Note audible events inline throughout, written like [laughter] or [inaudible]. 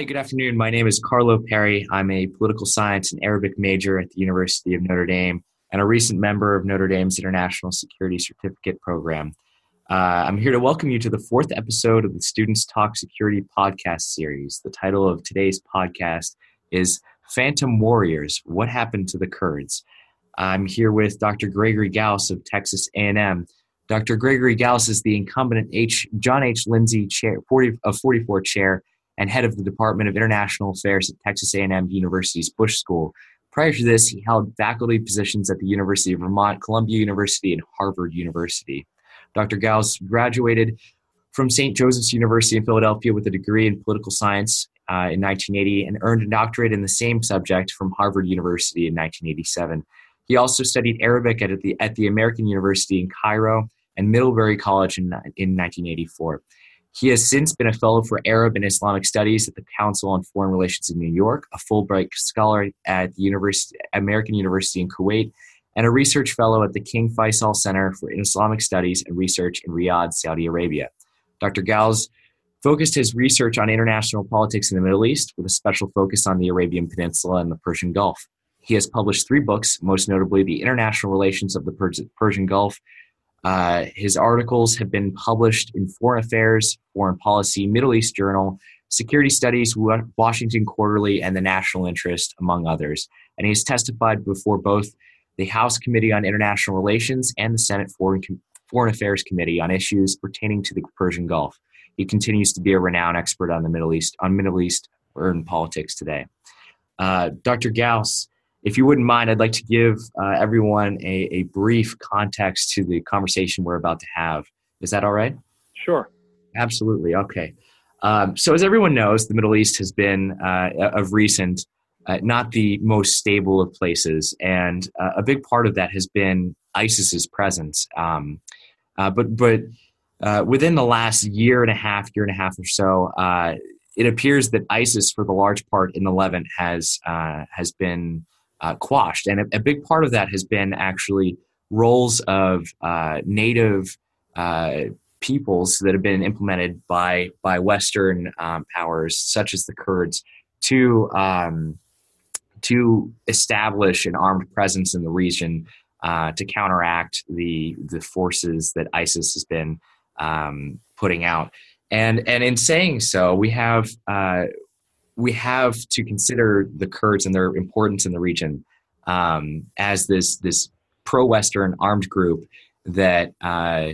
Hi, good afternoon. My name is Carlo Perry. I'm a political science and Arabic major at the University of Notre Dame and a recent member of Notre Dame's International Security Certificate Program. Uh, I'm here to welcome you to the fourth episode of the Students Talk Security podcast series. The title of today's podcast is Phantom Warriors: What Happened to the Kurds? I'm here with Dr. Gregory Gause of Texas A&M. Dr. Gregory Gause is the incumbent H. John H. Lindsey Chair 40, of 44 Chair and head of the Department of International Affairs at Texas A&M University's Bush School. Prior to this, he held faculty positions at the University of Vermont, Columbia University, and Harvard University. Dr. Gause graduated from St. Joseph's University in Philadelphia with a degree in political science uh, in 1980 and earned a doctorate in the same subject from Harvard University in 1987. He also studied Arabic at the, at the American University in Cairo and Middlebury College in, in 1984. He has since been a fellow for Arab and Islamic Studies at the Council on Foreign Relations in New York, a Fulbright scholar at the University, American University in Kuwait, and a research fellow at the King Faisal Center for Islamic Studies and Research in Riyadh, Saudi Arabia. Dr. Gause focused his research on international politics in the Middle East with a special focus on the Arabian Peninsula and the Persian Gulf. He has published three books, most notably The International Relations of the Persian Gulf uh, his articles have been published in Foreign Affairs, Foreign Policy, Middle East Journal, Security Studies, Washington Quarterly, and the National Interest, among others. And he has testified before both the House Committee on International Relations and the Senate Foreign, Foreign Affairs Committee on issues pertaining to the Persian Gulf. He continues to be a renowned expert on the Middle East, on Middle East urban politics today. Uh, Dr. Gause if you wouldn't mind, I'd like to give uh, everyone a, a, brief context to the conversation we're about to have. Is that all right? Sure. Absolutely. Okay. Um, so, as everyone knows, the Middle East has been, uh, of recent, uh, not the most stable of places. And uh, a big part of that has been ISIS's presence. Um, uh, but but uh, within the last year and a half, year and a half or so, it appears that ISIS, for the large part in the Levant, has has been uh, quashed. And a, a, big part of that has been actually roles of uh, native uh, peoples that have been implemented by by Western um, powers, such as the Kurds, to um, to establish an armed presence in the region uh, to counteract the the forces that ISIS has been um, putting out. And and in saying so, we have uh, we have to consider the Kurds and their importance in the region um, as this this pro-Western armed group that uh,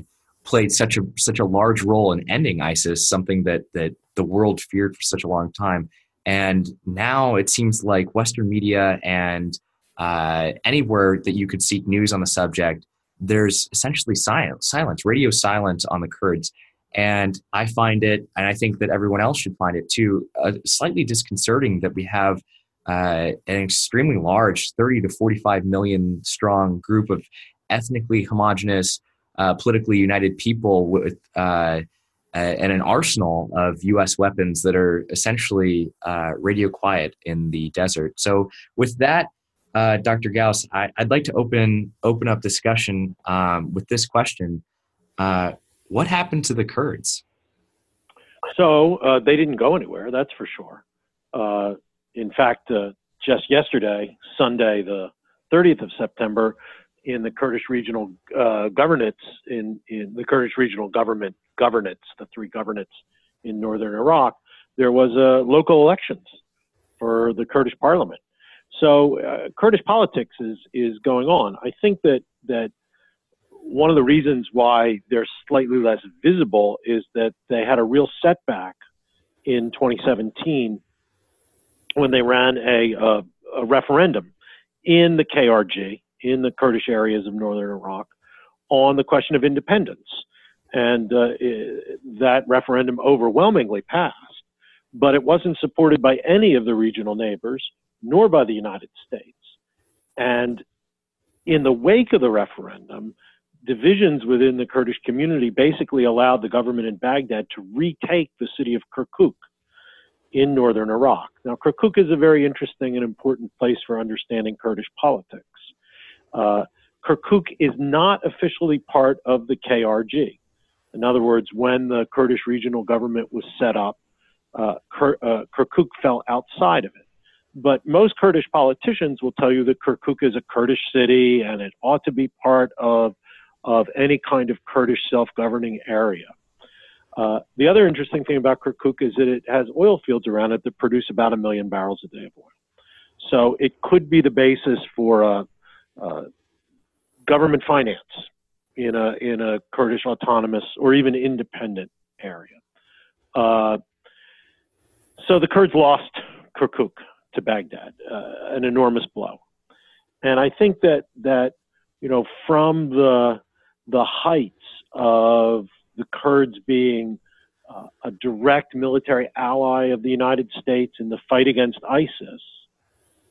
played such a such a large role in ending ISIS, something that that the world feared for such a long time. And now it seems like Western media and uh, anywhere that you could seek news on the subject, there's essentially silence, silence, radio silence on the Kurds. And I find it, and I think that everyone else should find it too, uh, slightly disconcerting that we have uh, an extremely large 30 to 45 million strong group of ethnically homogenous, uh, politically united people with uh, and an arsenal of U.S. weapons that are essentially uh, radio quiet in the desert. So, with that, uh, Dr. Gause, I, would like to open open up discussion um, with this question what happened to the Kurds? So uh, they didn't go anywhere, that's for sure. Uh, in fact, uh, just yesterday, Sunday, the 30th of September, in the Kurdish regional uh, governance, in, in the Kurdish regional government governance, the three governorates in northern Iraq, there was uh, local elections for the Kurdish parliament. So uh, Kurdish politics is is going on. I think that that one of the reasons why they're slightly less visible is that they had a real setback in 2017 when they ran a, a, a referendum in the KRG, in the Kurdish areas of northern Iraq, on the question of independence. And uh, it, that referendum overwhelmingly passed, but it wasn't supported by any of the regional neighbors, nor by the United States. And in the wake of the referendum, divisions within the Kurdish community basically allowed the government in Baghdad to retake the city of Kirkuk in northern Iraq. Now, Kirkuk is a very interesting and important place for understanding Kurdish politics. Uh, Kirkuk is not officially part of the KRG. In other words, when the Kurdish regional government was set up, uh, Kirkuk fell outside of it. But most Kurdish politicians will tell you that Kirkuk is a Kurdish city and it ought to be part of, of any kind of Kurdish self governing area. Uh, the other interesting thing about Kirkuk is that it has oil fields around it that produce about a million barrels a day of oil. So it could be the basis for uh, uh, government finance in a in a Kurdish autonomous or even independent area. Uh, so the Kurds lost Kirkuk to Baghdad, an enormous blow, and I think that that you know from the the heights of the Kurds being uh, a direct military ally of the United States in the fight against ISIS,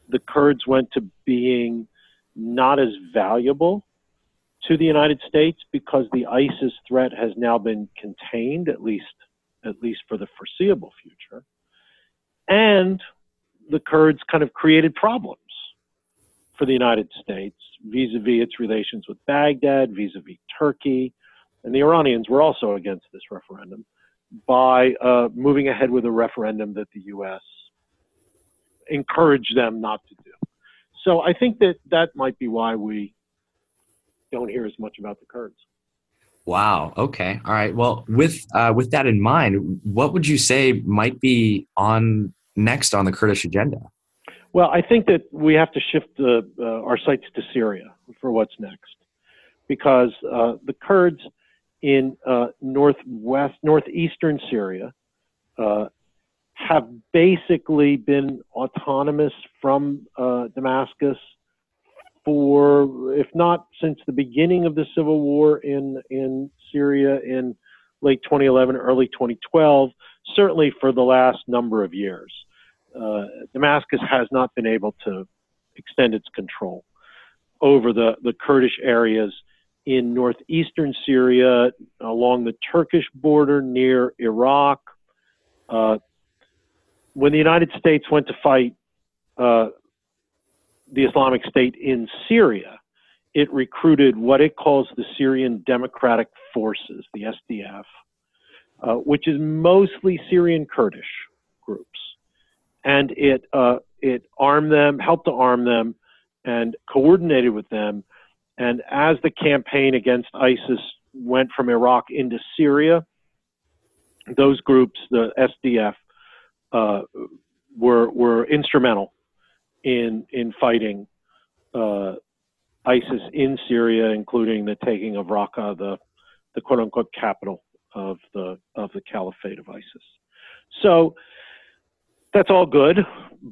the Kurds went to being not as valuable to the United States because the ISIS threat has now been contained, at least at least for the foreseeable future. And the Kurds kind of created problems for the United States vis-a-vis its relations with Baghdad, vis-a-vis Turkey, and the Iranians were also against this referendum by uh, moving ahead with a referendum that the U.S. encouraged them not to do. So I think that that might be why we don't hear as much about the Kurds. Wow. Okay. All right. Well, with uh, with that in mind, what would you say might be on next on the Kurdish agenda? Well, I think that we have to shift the, uh, our sights to Syria for what's next, because uh, the Kurds in uh, northwest, northeastern Syria uh, have basically been autonomous from uh, Damascus for, if not since the beginning of the civil war in in Syria in late 2011, early 2012, certainly for the last number of years. Uh, Damascus has not been able to extend its control over the, the Kurdish areas in northeastern Syria, along the Turkish border near Iraq. Uh, when the United States went to fight uh, the Islamic State in Syria, it recruited what it calls the Syrian Democratic Forces, the SDF, uh, which is mostly Syrian Kurdish groups, and it uh, it armed them, helped to arm them, and coordinated with them. And as the campaign against ISIS went from Iraq into Syria, those groups, the SDF, uh, were were instrumental in in fighting uh, ISIS in Syria, including the taking of Raqqa, the the quote unquote capital of the of the caliphate of ISIS. So that's all good,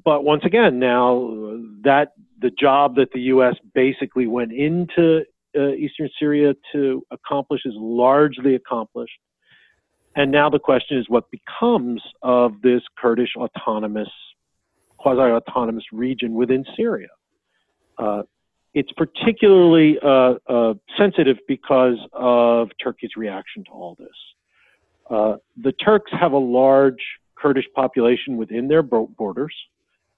but once again, now that the job that the U.S. basically went into uh, eastern Syria to accomplish is largely accomplished. And now the question is what becomes of this Kurdish autonomous quasi-autonomous region within Syria. Uh, it's particularly uh, uh, sensitive because of Turkey's reaction to all this. Uh, the Turks have a large Kurdish population within their borders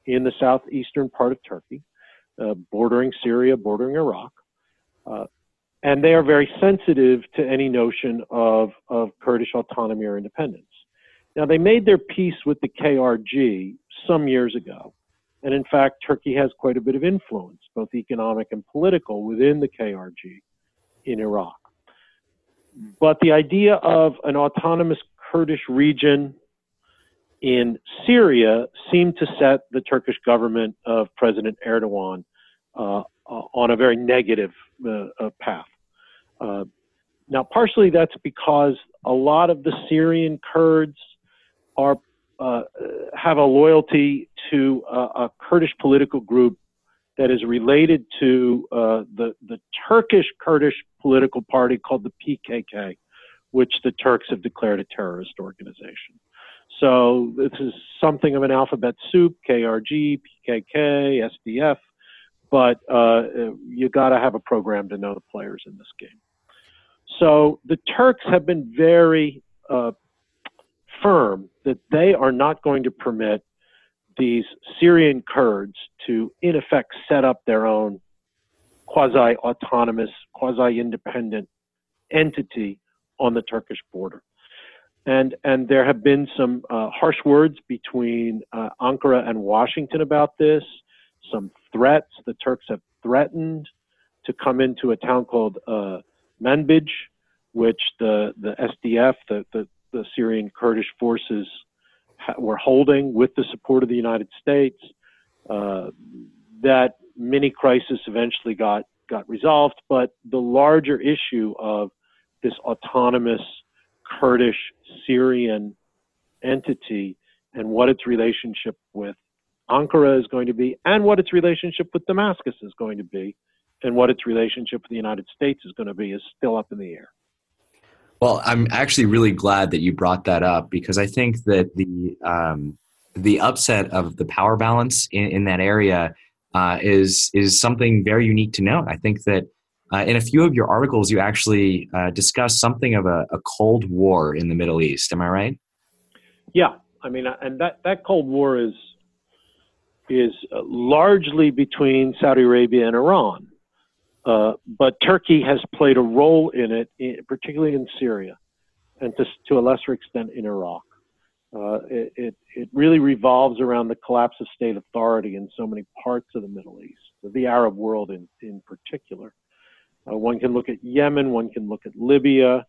in the southeastern part of Turkey, uh, bordering Syria, bordering Iraq. Uh, and they are very sensitive to any notion of, of Kurdish autonomy or independence. Now, they made their peace with the KRG some years ago. And in fact, Turkey has quite a bit of influence, both economic and political, within the KRG in Iraq. But the idea of an autonomous Kurdish region in Syria seemed to set the Turkish government of President Erdogan uh, on a very negative uh, uh path. Uh, now, partially that's because a lot of the Syrian Kurds are uh, have a loyalty to a Kurdish political group that is related to uh, the the Turkish Kurdish political party called the PKK, which the Turks have declared a terrorist organization. So this is something of an alphabet soup: KRG, PKK, SDF. But uh, you got to have a program to know the players in this game. So the Turks have been very uh, firm that they are not going to permit these Syrian Kurds to, in effect, set up their own quasi autonomous, quasi independent entity on the Turkish border. And and there have been some uh, harsh words between uh, Ankara and Washington about this. Some threats. The Turks have threatened to come into a town called uh, Manbij, which the the SDF, the the, the Syrian Kurdish forces, ha- were holding with the support of the United States. Uh, that mini crisis eventually got got resolved, but the larger issue of this autonomous Kurdish Syrian entity and what its relationship with Ankara is going to be, and what its relationship with Damascus is going to be, and what its relationship with the United States is going to be, is still up in the air. Well, I'm actually really glad that you brought that up because I think that the um, the upset of the power balance in, in that area uh, is is something very unique to note. I think that uh, in a few of your articles, you actually uh, discuss something of a, a, Cold War in the Middle East. Am I right? Yeah, I mean, and that that Cold War is is largely between Saudi Arabia and Iran, uh, but Turkey has played a role in it, particularly in Syria, and to to a lesser extent in Iraq. Uh, it, it, it really revolves around the collapse of state authority in so many parts of the Middle East, the Arab world in in particular. Uh, one can look at Yemen, one can look at Libya,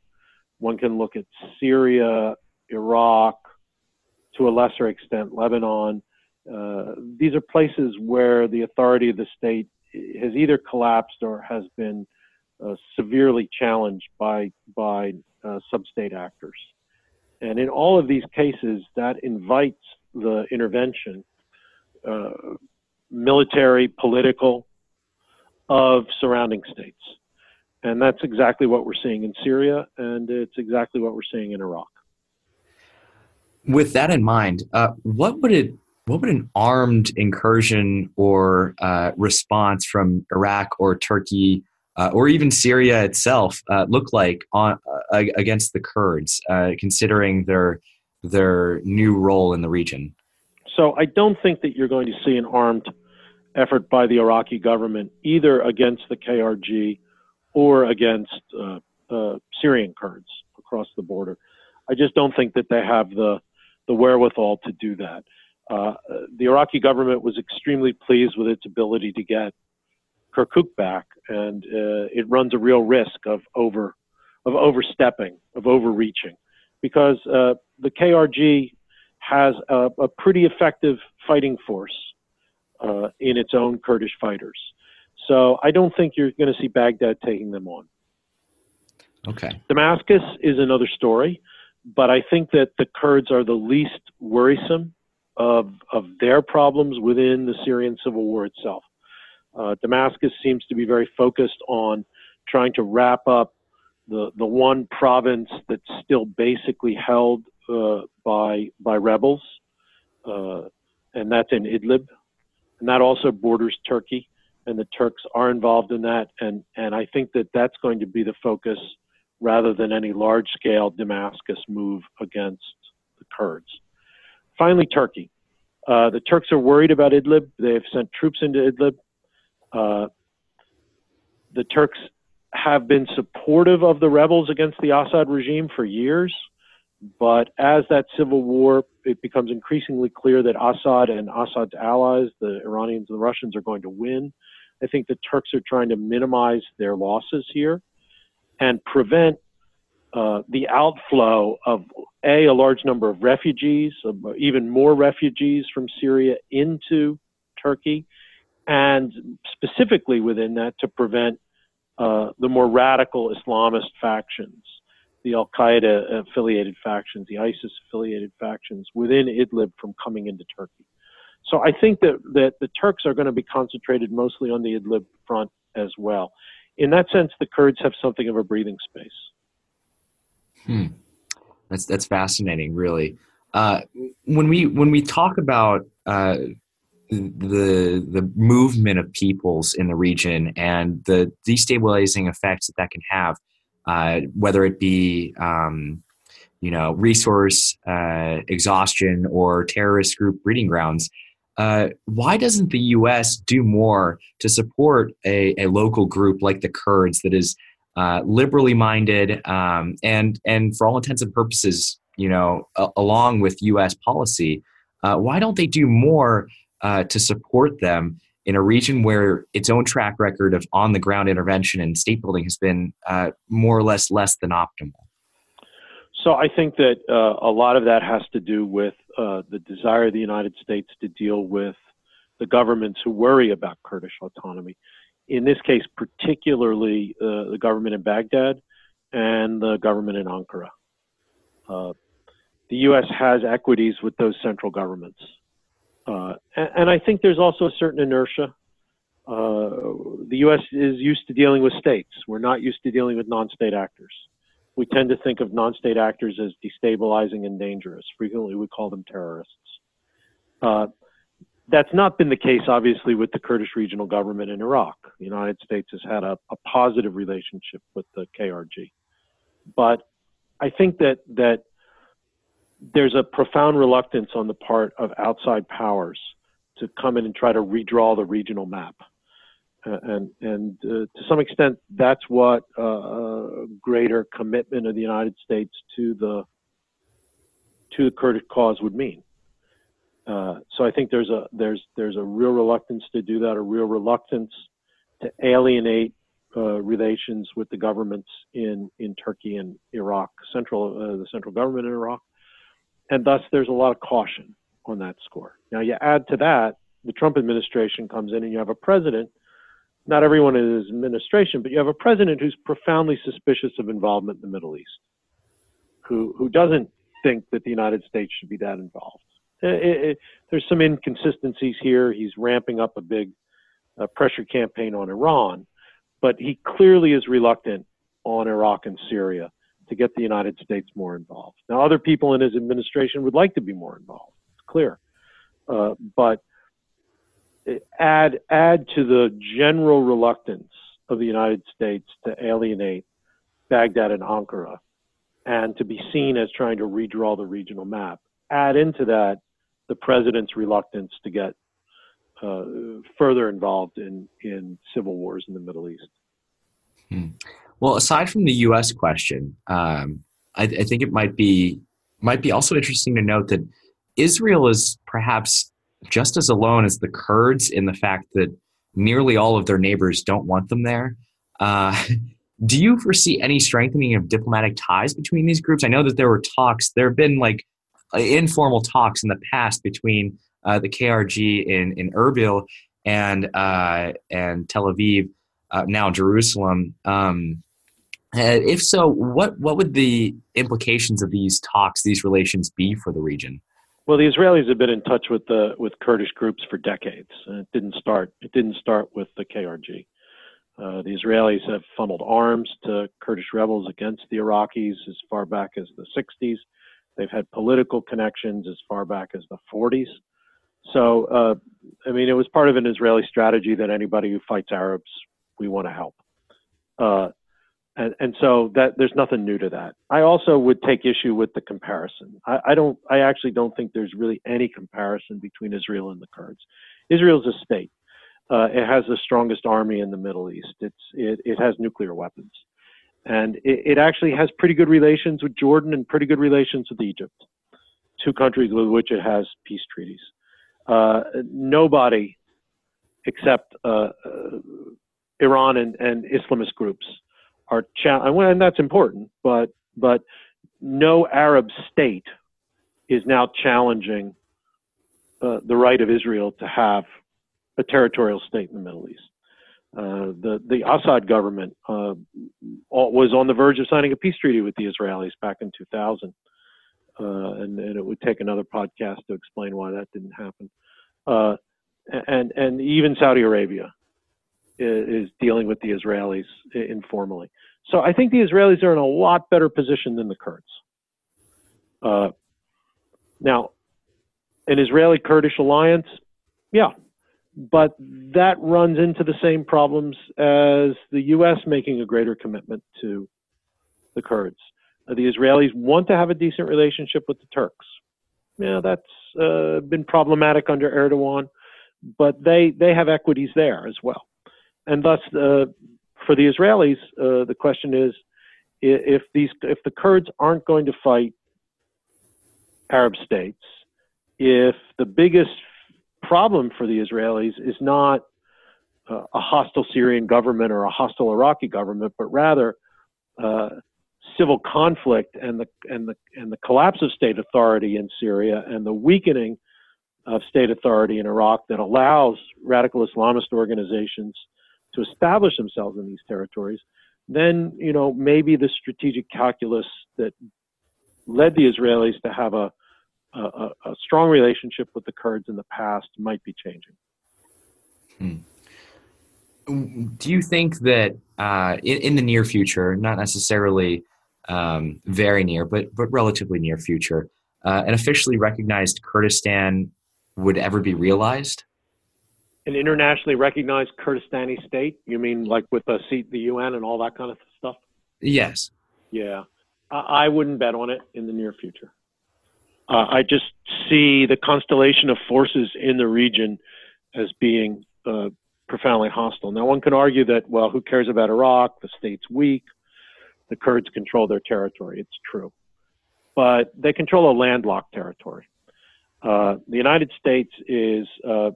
one can look at Syria, Iraq, to a lesser extent, Lebanon. Uh, these are places where the authority of the state has either collapsed or has been uh, severely challenged by by uh, sub-state actors. And in all of these cases, that invites the intervention, uh, military, political, of surrounding states. And that's exactly what we're seeing in Syria, and it's exactly what we're seeing in Iraq. With that in mind, uh, what would it what would an armed incursion or uh, response from Iraq or Turkey uh, or even Syria itself uh, look like on uh, against the Kurds, uh, considering their their new role in the region? So I don't think that you're going to see an armed effort by the Iraqi government either against the KRG or against uh, uh, Syrian Kurds across the border. I just don't think that they have the the wherewithal to do that. Uh, the Iraqi government was extremely pleased with its ability to get Kirkuk back, and uh, it runs a real risk of over of overstepping, of overreaching, because uh, the KRG has a, a, pretty effective fighting force uh, in its own Kurdish fighters. So I don't think you're going to see Baghdad taking them on. Okay. Damascus is another story, but I think that the Kurds are the least worrisome of of their problems within the Syrian civil war itself. Uh, Damascus seems to be very focused on trying to wrap up the the one province that's still basically held uh, by by rebels, uh, and that's in Idlib, and that also borders Turkey and the Turks are involved in that. And, and I think that that's going to be the focus rather than any large scale Damascus move against the Kurds. Finally, Turkey. Uh, the Turks are worried about Idlib. They have sent troops into Idlib. Uh, the Turks have been supportive of the rebels against the Assad regime for years. But as that civil war, it becomes increasingly clear that Assad and Assad's allies, the Iranians and the Russians, are going to win. I think the Turks are trying to minimize their losses here and prevent uh, the outflow of a a large number of refugees, even more refugees from Syria into Turkey, and specifically within that to prevent uh, the more radical Islamist factions, the Al Qaeda affiliated factions, the ISIS affiliated factions within Idlib from coming into Turkey. So I think that, that the Turks are going to be concentrated mostly on the Idlib front as well. In that sense, the Kurds have something of a breathing space. Hmm. That's that's fascinating, really. Uh, when we when we talk about uh, the the movement of peoples in the region and the destabilizing effects that that can have, uh, whether it be um, you know resource uh, exhaustion or terrorist group breeding grounds, uh, why doesn't the U.S. do more to support a, a local group like the Kurds that is uh, liberally minded um, and and for all intents and purposes you know, a- along with U.S. policy. Uh, why don't they do more uh, to support them in a region where its own track record of on the ground intervention and state building has been uh, more or less less than optimal? So I think that a lot of that has to do with uh, the desire of the United States to deal with the governments who worry about Kurdish autonomy. In this case, particularly uh, the government in Baghdad and the government in Ankara. Uh, the U.S. has equities with those central governments. Uh, and, and, I think there's also a certain inertia. Uh, the U.S. is used to dealing with states. We're not used to dealing with non-state actors. We tend to think of non-state actors as destabilizing and dangerous. Frequently, we call them terrorists. Uh, that's not been the case, obviously, with the Kurdish regional government in Iraq. The United States has had a, a positive relationship with the KRG, but I think that that there's a profound reluctance on the part of outside powers to come in and try to redraw the regional map. Uh, and and uh, to some extent, that's what uh, greater commitment of the United States to the to the Kurdish cause would mean. Uh, so I think there's a there's there's a real reluctance to do that, a real reluctance to alienate uh, relations with the governments in in Turkey and Iraq, central uh, the central government in Iraq, and thus there's a lot of caution on that score. Now you add to that the Trump administration comes in and you have a president, not everyone in his administration, but you have a president who's profoundly suspicious of involvement in the Middle East, who who doesn't think that the United States should be that involved. It, it, there's some inconsistencies here. He's ramping up a big uh, pressure campaign on Iran, but he clearly is reluctant on Iraq and Syria to get the United States more involved. Now, other people in his administration would like to be more involved. It's clear, uh, but add add to the general reluctance of the United States to alienate Baghdad and Ankara, and to be seen as trying to redraw the regional map. Add into that the president's reluctance to get uh, further involved in in civil wars in the Middle East. Hmm. Well, aside from the U.S. question, um, I, I, think it might be might be also interesting to note that Israel is perhaps just as alone as the Kurds in the fact that nearly all of their neighbors don't want them there. Uh, [laughs] do you foresee any strengthening of diplomatic ties between these groups? I know that there were talks. There have been like informal talks in the past between uh, the KRG in in Erbil and uh, and Tel Aviv, uh, now Jerusalem. Um, if so, what what would the implications of these talks, these relations, be for the region? Well, the Israelis have been in touch with the with Kurdish groups for decades. And it didn't start. It didn't start with the KRG. Uh, the Israelis have funneled arms to Kurdish rebels against the Iraqis as far back as the 60s. They've had political connections as far back as the 40s. So, uh, I mean, it was part of an Israeli strategy that anybody who fights Arabs, we want to help. Uh, and, and so that there's nothing new to that. I also would take issue with the comparison. I, I don't. I actually don't think there's really any comparison between Israel and the Kurds. Israel is a state. Uh, it has the strongest army in the Middle East. It's it, it has nuclear weapons, and it, it actually has pretty good relations with Jordan and pretty good relations with Egypt, two countries with which it has peace treaties. Uh, nobody except uh, uh Iran and, and Islamist groups are challenged, and that's important, but but no Arab state is now challenging uh, the right of Israel to have a territorial state in the Middle East. Uh, the the Assad government uh, was on the verge of signing a peace treaty with the Israelis back in 2000, uh, and, and, it would take another podcast to explain why that didn't happen. Uh, and and even Saudi Arabia is, dealing with the Israelis informally. So I think the Israelis are in a lot better position than the Kurds. Uh, now, an Israeli Kurdish alliance, yeah, but that runs into the same problems as the U.S. making a greater commitment to the Kurds. Uh, the Israelis want to have a decent relationship with the Turks. Yeah, that's uh, been problematic under Erdogan, but they they have equities there as well and thus, uh, for the Israelis, uh, the question is, if these if the Kurds aren't going to fight Arab states if the biggest problem for the Israelis is not uh, a hostile Syrian government or a hostile Iraqi government, but rather uh, civil conflict and the and the and the collapse of state authority in Syria and the weakening of state authority in Iraq that allows radical Islamist organizations to establish themselves in these territories, then you know maybe the strategic calculus that led the Israelis to have a a, a strong relationship with the Kurds in the past might be changing. Hmm do you think that uh, in, in, the near future, not necessarily um, very near, but but relatively near future, uh, an officially recognized Kurdistan would ever be realized? An internationally recognized Kurdistani state? You mean like with a seat the UN and all that kind of stuff? Yes. Yeah, I, I wouldn't bet on it in the near future. Uh, I just see the constellation of forces in the region as being uh, profoundly hostile. Now, one can argue that, well, who cares about Iraq? The state's weak. The Kurds control their territory. It's true. But they control a landlocked territory. Uh, the United States is uh,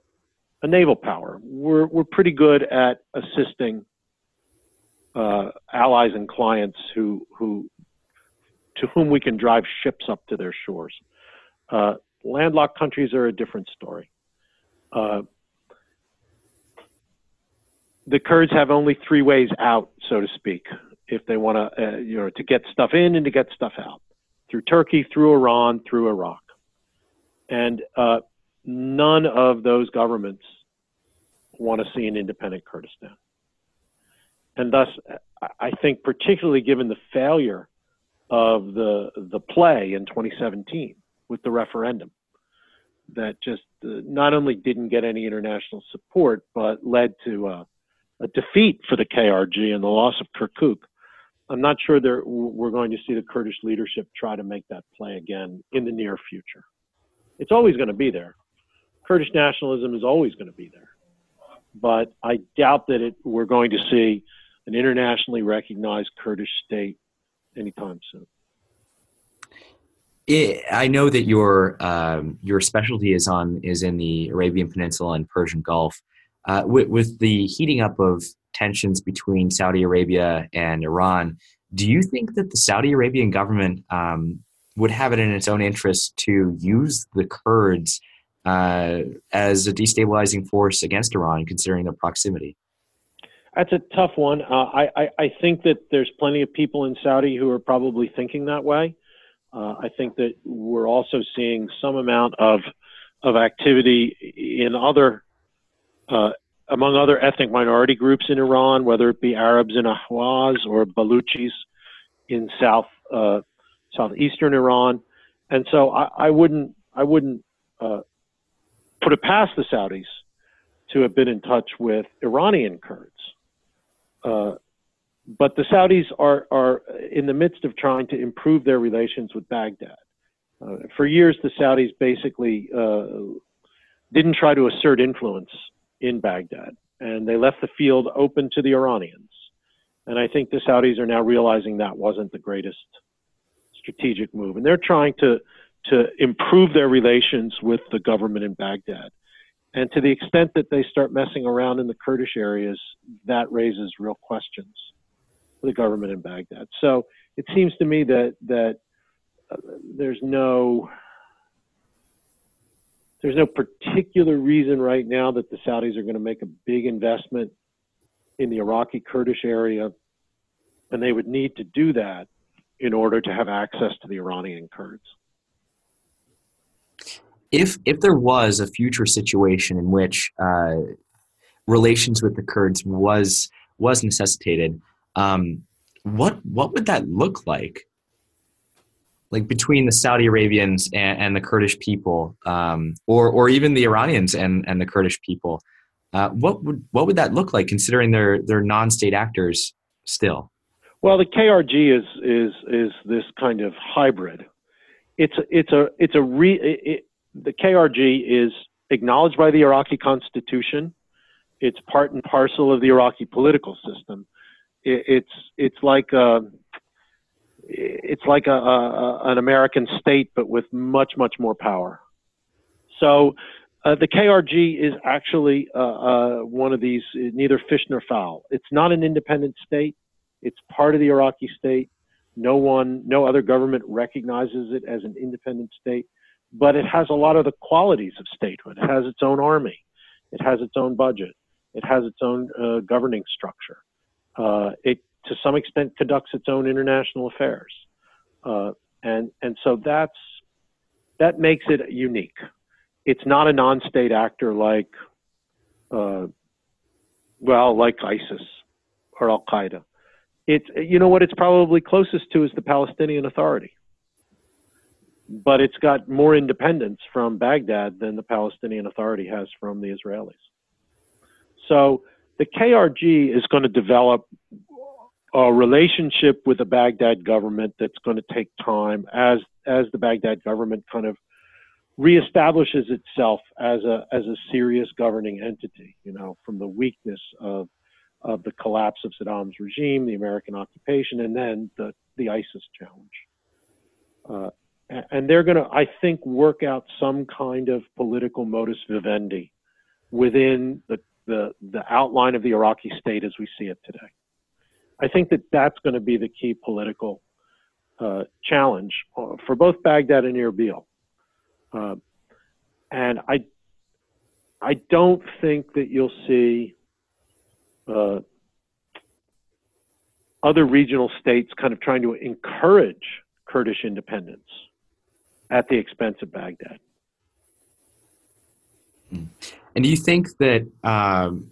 a naval power. We're, we're pretty good at assisting uh, allies and clients who, who, to whom we can drive ships up to their shores. Uh, landlocked countries are a different story. Uh, the Kurds have only three ways out, so to speak, if they want to, uh, you know, to get stuff in and to get stuff out through Turkey, through Iran, through Iraq. And uh, none of those governments want to see an independent Kurdistan. And thus, I think, particularly given the failure of the the play in 2017 with the referendum, that just uh, not only didn't get any international support, but led to uh, a defeat for the KRG and the loss of Kirkuk. I'm not sure that we're going to see the Kurdish leadership try to make that play again in the near future. It's always going to be there. Kurdish nationalism is always going to be there. But I doubt that it, we're going to see an internationally recognized Kurdish state anytime soon. I know that your um, your specialty is on is in the Arabian Peninsula and Persian Gulf. Uh, with, with the heating up of tensions between Saudi Arabia and Iran, do you think that the Saudi Arabian government um, would have it in its own interest to use the Kurds uh, as a destabilizing force against Iran, considering their proximity? That's a tough one. Uh, I, I, I, think that there's plenty of people in Saudi who are probably thinking that way. Uh, I think that we're also seeing some amount of of activity in other uh, among other ethnic minority groups in Iran, whether it be Arabs in Ahwaz or Baluchis in south uh, southeastern Iran, and so I, I wouldn't I wouldn't uh, put it past the Saudis to have been in touch with Iranian Kurds. Uh, but the Saudis are, are in the midst of trying to improve their relations with Baghdad. Uh, for years, the Saudis basically uh, didn't try to assert influence in Baghdad, and they left the field open to the Iranians. And I think the Saudis are now realizing that wasn't the greatest strategic move, and they're trying to to improve their relations with the government in Baghdad. And to the extent that they start messing around in the Kurdish areas, that raises real questions for the government in Baghdad. So it seems to me that that uh, there's no there's no particular reason right now that the Saudis are going to make a big investment in the Iraqi Kurdish area, and they would need to do that in order to have access to the Iranian Kurds. If if there was a future situation in which uh, relations with the Kurds was was necessitated, um, what what would that look like? like between the Saudi Arabians and, and the Kurdish people, um, or or even the Iranians and, and the Kurdish people. Uh, what would what would that look like, considering they're they're non-state actors still? Well, the KRG is is is this kind of hybrid. It's it's a it's a re, it, the KRG is acknowledged by the Iraqi constitution. It's part and parcel of the Iraqi political system. It, it's it's like a, it's like a, a, an American state, but with much, much more power. So uh, the KRG is actually uh, uh, one of these, neither fish nor fowl. It's not an independent state. It's part of the Iraqi state. No one, no other government recognizes it as an independent state, but it has a lot of the qualities of statehood. It has its own army. It has its own budget. It has its own uh, governing structure. Uh, it, to some extent, conducts its own international affairs, uh, and and so that's that makes it unique. It's not a non-state actor like, uh, well, like ISIS or Al Qaeda. It's you know what it's probably closest to is the Palestinian Authority, but it's got more independence from Baghdad than the Palestinian Authority has from the Israelis. So the KRG is going to develop a relationship with the Baghdad government that's going to take time as as the Baghdad government kind of reestablishes itself as a as a serious governing entity. You know, from the weakness of of the collapse of Saddam's regime, the American occupation, and then the the ISIS challenge. Uh, and they're going to, I think, work out some kind of political modus vivendi within the the, the outline of the Iraqi state as we see it today. I think that that's going to be the key political uh, challenge uh, for both Baghdad and Erbil. Uh, and I, I don't think that you'll see uh, other regional states kind of trying to encourage Kurdish independence at the expense of Baghdad. Hmm. And do you think that um,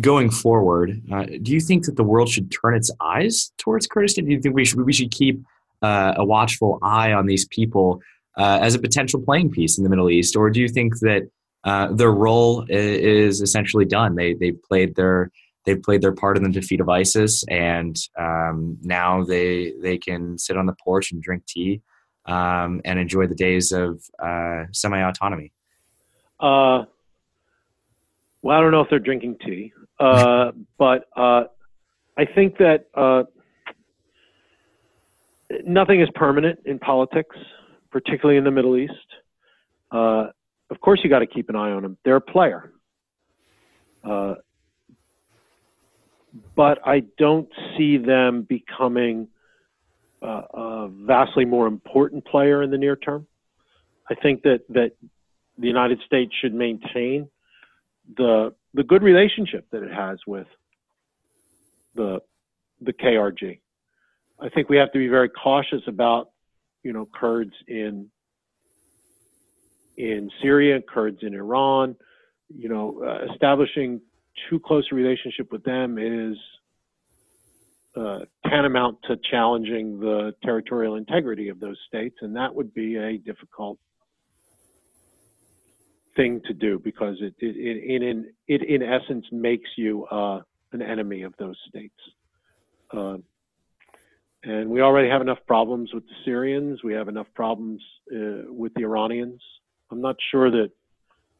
going forward, uh, do you think that the world should turn its eyes towards Kurdistan? Do you think we should we should keep uh, a watchful eye on these people uh, as a potential playing piece in the Middle East, or do you think that uh, their role is, essentially done? They they played their they've played their part in the defeat of ISIS, and um, now they they can sit on the porch and drink tea um, and enjoy the days of uh, semi autonomy. Uh, well, I don't know if they're drinking tea, uh, [laughs] but uh, I think that uh, nothing is permanent in politics, particularly in the Middle East. Uh, of course, you got to keep an eye on them. They're a player. Uh, but I don't see them becoming a vastly more important player in the near term. I think that, that the United States should maintain the the good relationship that it has with the the KRG. I think we have to be very cautious about you know Kurds in in Syria, Kurds in Iran. You know, uh, establishing too close a relationship with them is uh, tantamount to challenging the territorial integrity of those states, and that would be a difficult thing to do because it it, it, in, it in essence makes you uh, an enemy of those states. Uh, and we already have enough problems with the Syrians. We have enough problems uh, with the Iranians. I'm not sure that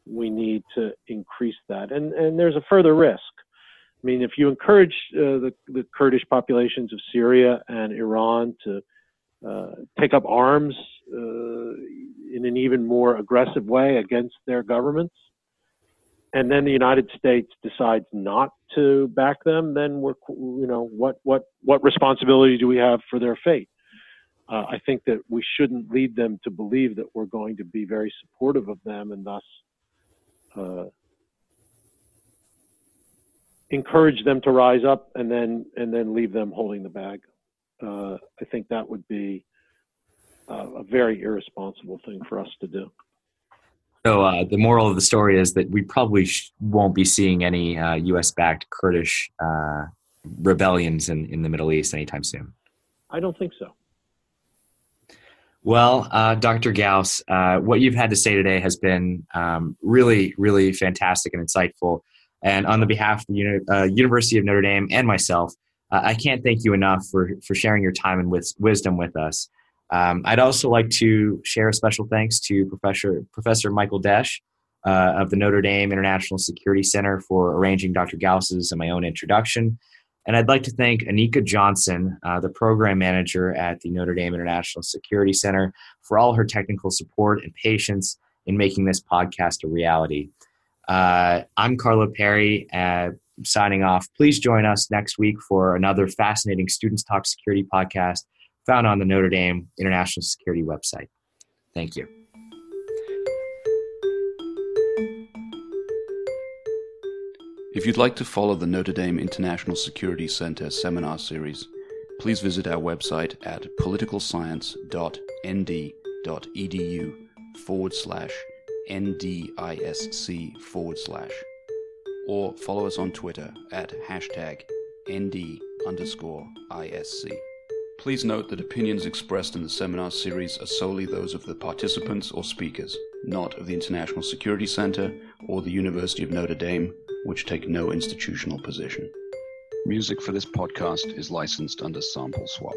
we need to increase that. And and there's a further risk. I mean, if you encourage uh, the, the Kurdish populations of Syria and Iran to uh, take up arms uh, in an even more aggressive way against their governments, and then the United States decides not to back them, then we're, you know, what what what responsibility do we have for their fate? Uh, I think that we shouldn't lead them to believe that we're going to be very supportive of them and thus uh, encourage them to rise up and then and then leave them holding the bag. Uh, I think that would be uh, a very irresponsible thing for us to do. So uh, the moral of the story is that we probably sh- won't be seeing any U.S.-backed uh, Kurdish uh, rebellions in, in the Middle East anytime soon. I don't think so. Well, uh, Dr. Gause, uh, what you've had to say today has been um, really, really fantastic and insightful. And on the behalf of the Uni- uh, University of Notre Dame and myself, I can't thank you enough for, for sharing your time and with, wisdom with us. Um, I'd also like to share a special thanks to Professor, Professor Michael Desch uh, of the Notre Dame International Security Center for arranging Dr. Gause's and my own introduction. And I'd like to thank Anika Johnson, uh, the program manager at the Notre Dame International Security Center, for all her technical support and patience in making this podcast a reality. Uh, I'm Carlo Perry, uh, signing off. Please join us next week for another fascinating Students Talk Security podcast found on the Notre Dame International Security website. Thank you. If you'd like to follow the Notre Dame International Security Center seminar series, please visit our website at politicalscience.nd.edu forward slash NDISC forward slash, or follow us on Twitter at hashtag ND underscore ISC. Please note that opinions expressed in the seminar series are solely those of the participants or speakers, not of the International Security Center or the University of Notre Dame which take no institutional position. Music for this podcast is licensed under Sample Swap.